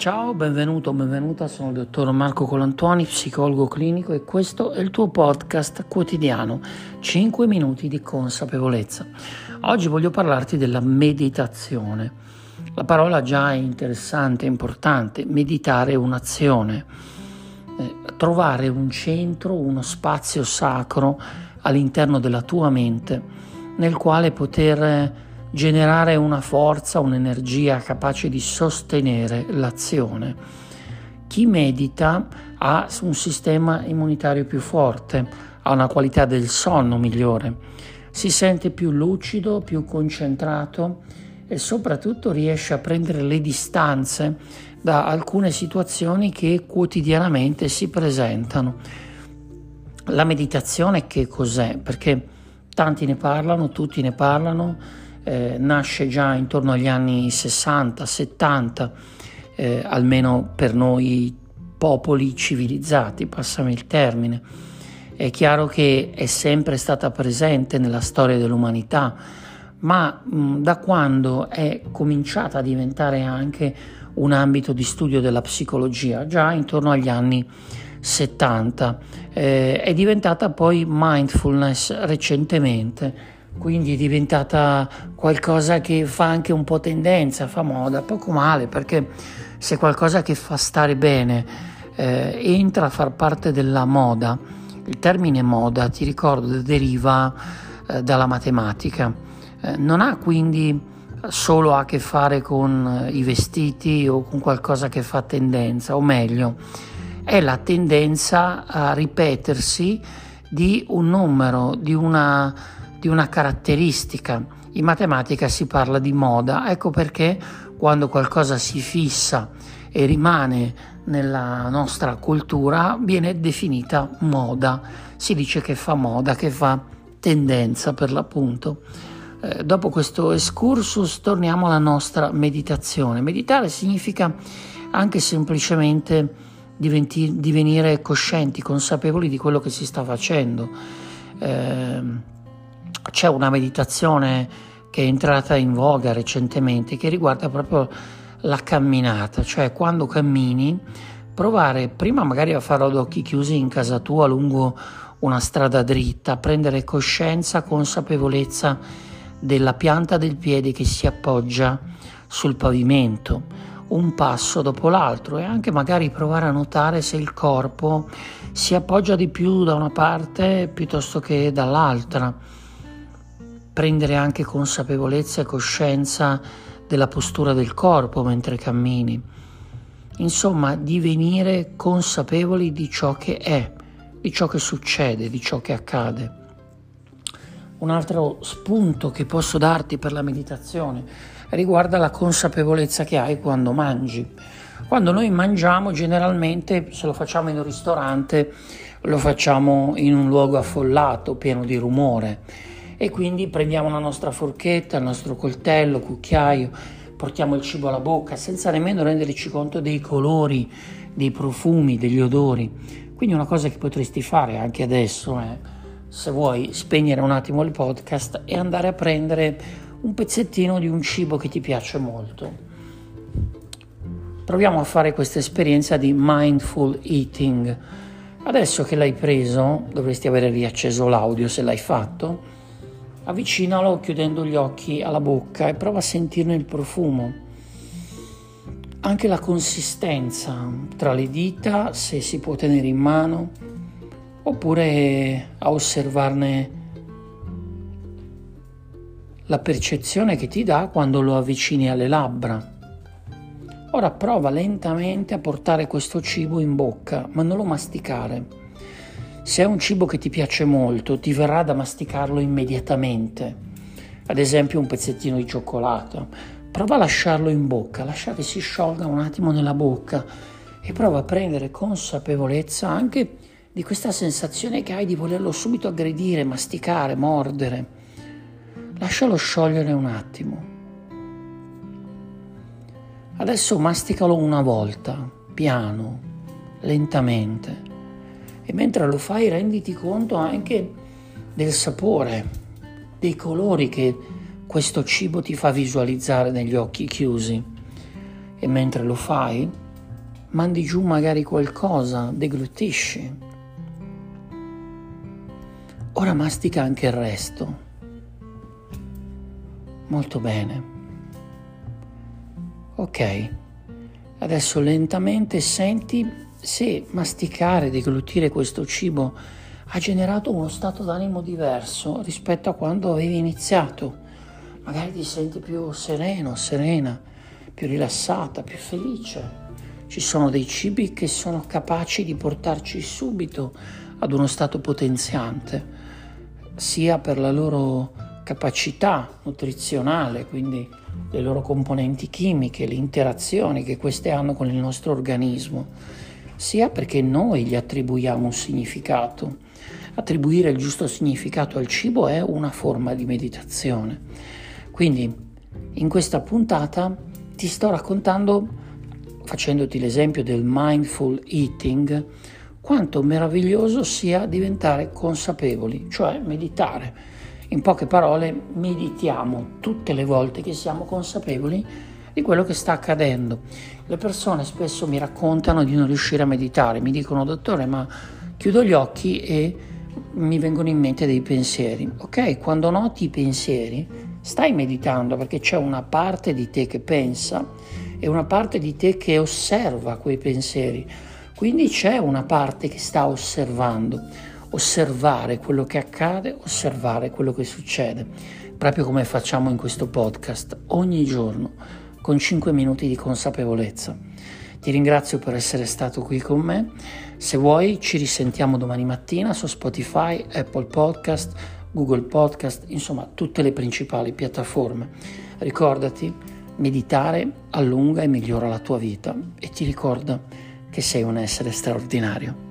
Ciao, benvenuto, benvenuta, sono il dottor Marco Colantuoni, psicologo clinico e questo è il tuo podcast quotidiano, 5 minuti di consapevolezza. Oggi voglio parlarti della meditazione. La parola già è interessante, importante, meditare è un'azione, eh, trovare un centro, uno spazio sacro all'interno della tua mente nel quale poter generare una forza, un'energia capace di sostenere l'azione. Chi medita ha un sistema immunitario più forte, ha una qualità del sonno migliore, si sente più lucido, più concentrato e soprattutto riesce a prendere le distanze da alcune situazioni che quotidianamente si presentano. La meditazione che cos'è? Perché tanti ne parlano, tutti ne parlano, eh, nasce già intorno agli anni 60, 70, eh, almeno per noi popoli civilizzati, passami il termine. È chiaro che è sempre stata presente nella storia dell'umanità, ma mh, da quando è cominciata a diventare anche un ambito di studio della psicologia, già intorno agli anni 70, eh, è diventata poi mindfulness recentemente quindi è diventata qualcosa che fa anche un po' tendenza, fa moda, poco male, perché se qualcosa che fa stare bene eh, entra a far parte della moda, il termine moda, ti ricordo, deriva eh, dalla matematica, eh, non ha quindi solo a che fare con eh, i vestiti o con qualcosa che fa tendenza, o meglio, è la tendenza a ripetersi di un numero, di una di una caratteristica. In matematica si parla di moda, ecco perché quando qualcosa si fissa e rimane nella nostra cultura viene definita moda. Si dice che fa moda, che fa tendenza per l'appunto. Eh, dopo questo excursus torniamo alla nostra meditazione. Meditare significa anche semplicemente diventi, divenire coscienti, consapevoli di quello che si sta facendo. Eh, c'è una meditazione che è entrata in voga recentemente che riguarda proprio la camminata, cioè quando cammini provare prima magari a farlo ad occhi chiusi in casa tua lungo una strada dritta, prendere coscienza, consapevolezza della pianta del piede che si appoggia sul pavimento, un passo dopo l'altro e anche magari provare a notare se il corpo si appoggia di più da una parte piuttosto che dall'altra prendere anche consapevolezza e coscienza della postura del corpo mentre cammini. Insomma, divenire consapevoli di ciò che è, di ciò che succede, di ciò che accade. Un altro spunto che posso darti per la meditazione riguarda la consapevolezza che hai quando mangi. Quando noi mangiamo generalmente, se lo facciamo in un ristorante, lo facciamo in un luogo affollato, pieno di rumore e quindi prendiamo la nostra forchetta, il nostro coltello, cucchiaio, portiamo il cibo alla bocca senza nemmeno renderci conto dei colori, dei profumi, degli odori. Quindi una cosa che potresti fare anche adesso è, se vuoi, spegnere un attimo il podcast e andare a prendere un pezzettino di un cibo che ti piace molto. Proviamo a fare questa esperienza di mindful eating. Adesso che l'hai preso, dovresti avere riacceso l'audio se l'hai fatto Avvicinalo chiudendo gli occhi alla bocca e prova a sentirne il profumo. Anche la consistenza tra le dita, se si può tenere in mano, oppure a osservarne la percezione che ti dà quando lo avvicini alle labbra. Ora prova lentamente a portare questo cibo in bocca, ma non lo masticare se è un cibo che ti piace molto, ti verrà da masticarlo immediatamente. Ad esempio un pezzettino di cioccolato. Prova a lasciarlo in bocca, lascia che si sciolga un attimo nella bocca e prova a prendere consapevolezza anche di questa sensazione che hai di volerlo subito aggredire, masticare, mordere. Lascialo sciogliere un attimo. Adesso masticalo una volta, piano, lentamente e mentre lo fai renditi conto anche del sapore, dei colori che questo cibo ti fa visualizzare negli occhi chiusi. E mentre lo fai, mandi giù magari qualcosa, deglutisci. Ora mastica anche il resto. Molto bene. Ok, adesso lentamente senti se masticare, deglutire questo cibo ha generato uno stato d'animo diverso rispetto a quando avevi iniziato. Magari ti senti più sereno, serena, più rilassata, più felice. Ci sono dei cibi che sono capaci di portarci subito ad uno stato potenziante, sia per la loro capacità nutrizionale, quindi le loro componenti chimiche, le interazioni che queste hanno con il nostro organismo, sia perché noi gli attribuiamo un significato. Attribuire il giusto significato al cibo è una forma di meditazione. Quindi in questa puntata ti sto raccontando facendoti l'esempio del mindful eating, quanto meraviglioso sia diventare consapevoli, cioè meditare. In poche parole, meditiamo tutte le volte che siamo consapevoli di quello che sta accadendo. Le persone spesso mi raccontano di non riuscire a meditare, mi dicono dottore ma chiudo gli occhi e mi vengono in mente dei pensieri. Ok, quando noti i pensieri stai meditando perché c'è una parte di te che pensa è una parte di te che osserva quei pensieri. Quindi c'è una parte che sta osservando, osservare quello che accade, osservare quello che succede, proprio come facciamo in questo podcast ogni giorno, con 5 minuti di consapevolezza. Ti ringrazio per essere stato qui con me. Se vuoi ci risentiamo domani mattina su Spotify, Apple Podcast, Google Podcast, insomma tutte le principali piattaforme. Ricordati meditare allunga e migliora la tua vita e ti ricorda che sei un essere straordinario.